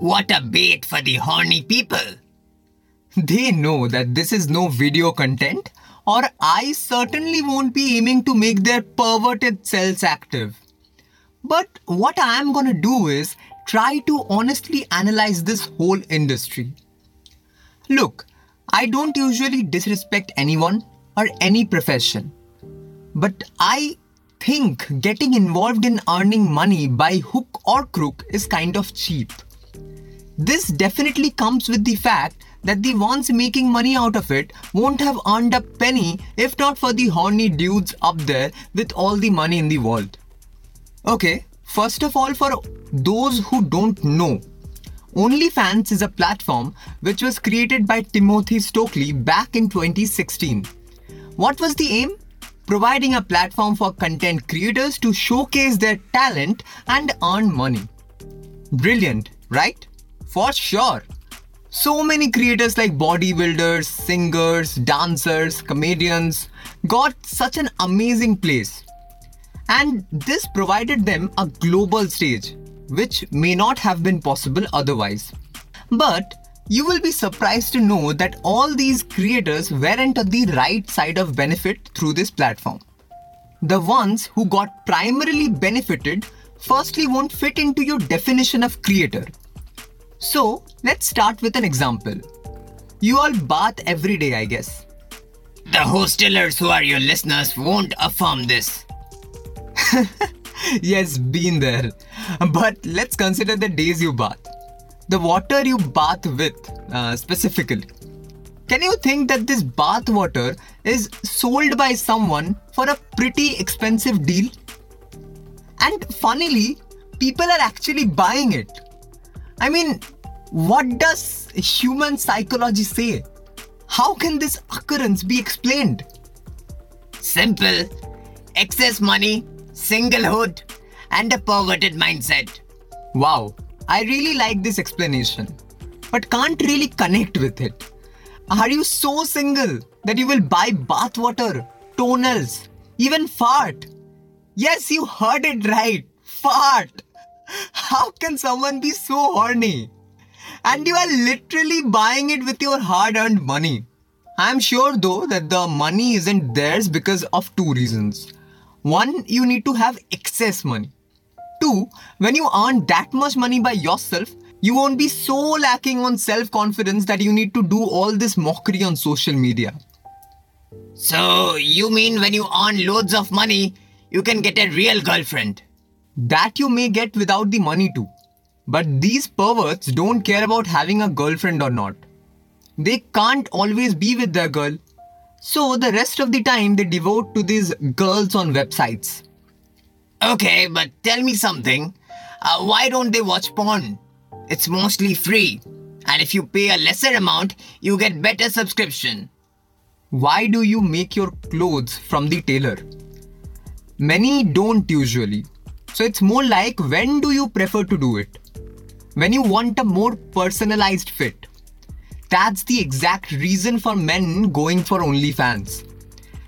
What a bait for the horny people. They know that this is no video content, or I certainly won't be aiming to make their perverted cells active. But what I am gonna do is try to honestly analyze this whole industry. Look, I don't usually disrespect anyone or any profession, but I think getting involved in earning money by hook or crook is kind of cheap. This definitely comes with the fact that the ones making money out of it won't have earned a penny if not for the horny dudes up there with all the money in the world. Okay, first of all, for those who don't know, OnlyFans is a platform which was created by Timothy Stokely back in 2016. What was the aim? Providing a platform for content creators to showcase their talent and earn money. Brilliant, right? For sure. So many creators like bodybuilders, singers, dancers, comedians got such an amazing place. And this provided them a global stage, which may not have been possible otherwise. But you will be surprised to know that all these creators weren't on the right side of benefit through this platform. The ones who got primarily benefited firstly won't fit into your definition of creator. So, let's start with an example. You all bath every day, I guess. The hostelers who are your listeners won't affirm this. yes, been there. But let's consider the days you bath. The water you bath with, uh, specifically. Can you think that this bath water is sold by someone for a pretty expensive deal? And funnily, people are actually buying it. I mean, what does human psychology say? How can this occurrence be explained? Simple. Excess money, singlehood, and a perverted mindset. Wow, I really like this explanation, but can't really connect with it. Are you so single that you will buy bathwater, tonals, even fart? Yes, you heard it right. Fart. How can someone be so horny? And you are literally buying it with your hard earned money. I'm sure though that the money isn't theirs because of two reasons. One, you need to have excess money. Two, when you earn that much money by yourself, you won't be so lacking on self confidence that you need to do all this mockery on social media. So, you mean when you earn loads of money, you can get a real girlfriend? That you may get without the money too. But these perverts don't care about having a girlfriend or not. They can't always be with their girl. So the rest of the time they devote to these girls on websites. Okay, but tell me something. Uh, why don't they watch porn? It's mostly free. And if you pay a lesser amount, you get better subscription. Why do you make your clothes from the tailor? Many don't usually. So it's more like when do you prefer to do it? When you want a more personalized fit. That's the exact reason for men going for OnlyFans.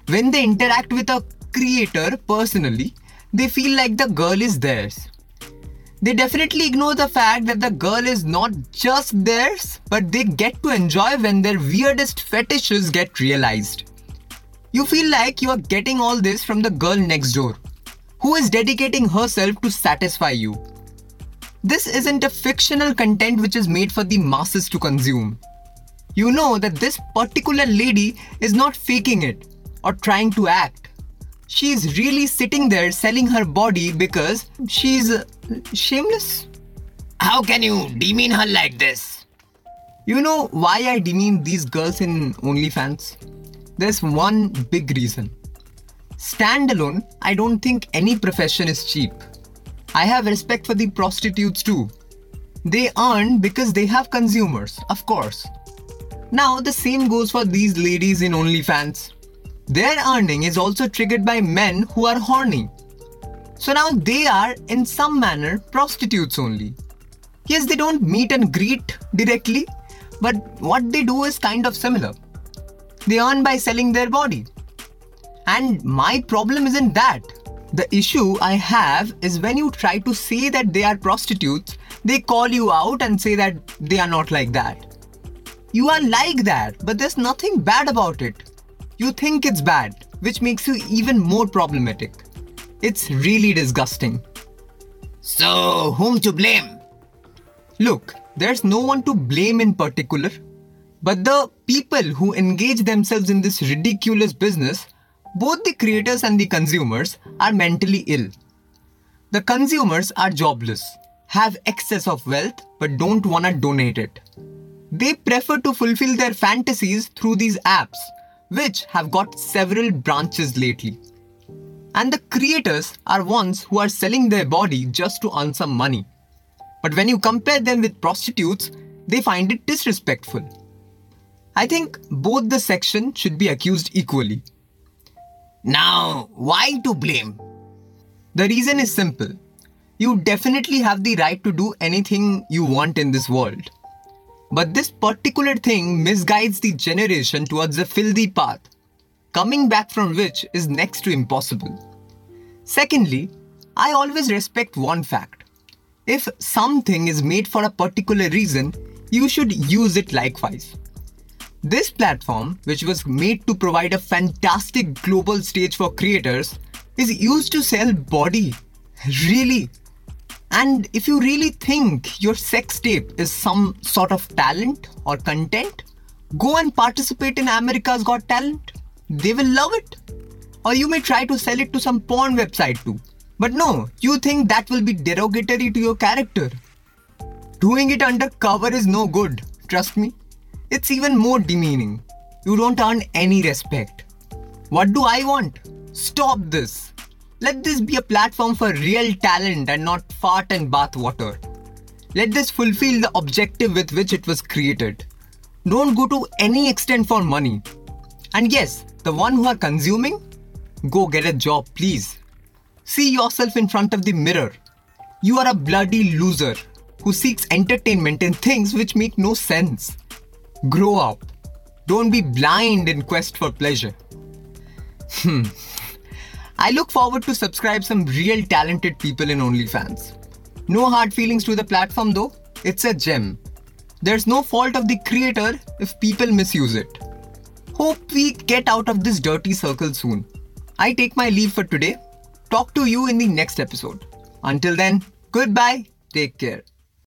When they interact with a creator personally, they feel like the girl is theirs. They definitely ignore the fact that the girl is not just theirs, but they get to enjoy when their weirdest fetishes get realized. You feel like you are getting all this from the girl next door, who is dedicating herself to satisfy you. This isn't a fictional content which is made for the masses to consume. You know that this particular lady is not faking it or trying to act. She is really sitting there selling her body because she's uh, shameless. How can you demean her like this? You know why I demean these girls in OnlyFans? There's one big reason. Standalone, I don't think any profession is cheap. I have respect for the prostitutes too. They earn because they have consumers, of course. Now, the same goes for these ladies in OnlyFans. Their earning is also triggered by men who are horny. So now they are, in some manner, prostitutes only. Yes, they don't meet and greet directly, but what they do is kind of similar. They earn by selling their body. And my problem isn't that. The issue I have is when you try to say that they are prostitutes They call you out and say that they are not like that. You are like that, but there's nothing bad about it. You think it's bad, which makes you even more problematic. It's really disgusting. So, whom to blame? Look, there's no one to blame in particular, but the people who engage themselves in this ridiculous business, both the creators and the consumers, are mentally ill. The consumers are jobless, have excess of wealth, but don't want to donate it. They prefer to fulfill their fantasies through these apps, which have got several branches lately. And the creators are ones who are selling their body just to earn some money. But when you compare them with prostitutes, they find it disrespectful. I think both the section should be accused equally. Now, why to blame? The reason is simple. You definitely have the right to do anything you want in this world. But this particular thing misguides the generation towards a filthy path, coming back from which is next to impossible. Secondly, I always respect one fact. If something is made for a particular reason, you should use it likewise. This platform, which was made to provide a fantastic global stage for creators, is used to sell body. Really. And if you really think your sex tape is some sort of talent or content, go and participate in America's Got Talent. They will love it. Or you may try to sell it to some porn website too. But no, you think that will be derogatory to your character. Doing it undercover is no good, trust me. It's even more demeaning. You don't earn any respect. What do I want? Stop this. Let this be a platform for real talent and not fart and bath water. Let this fulfill the objective with which it was created. Don't go to any extent for money. And yes, the one who are consuming, go get a job, please. See yourself in front of the mirror. You are a bloody loser who seeks entertainment in things which make no sense. Grow up. Don't be blind in quest for pleasure. Hmm. I look forward to subscribe some real talented people in OnlyFans. No hard feelings to the platform though, it's a gem. There's no fault of the creator if people misuse it. Hope we get out of this dirty circle soon. I take my leave for today. Talk to you in the next episode. Until then, goodbye, take care.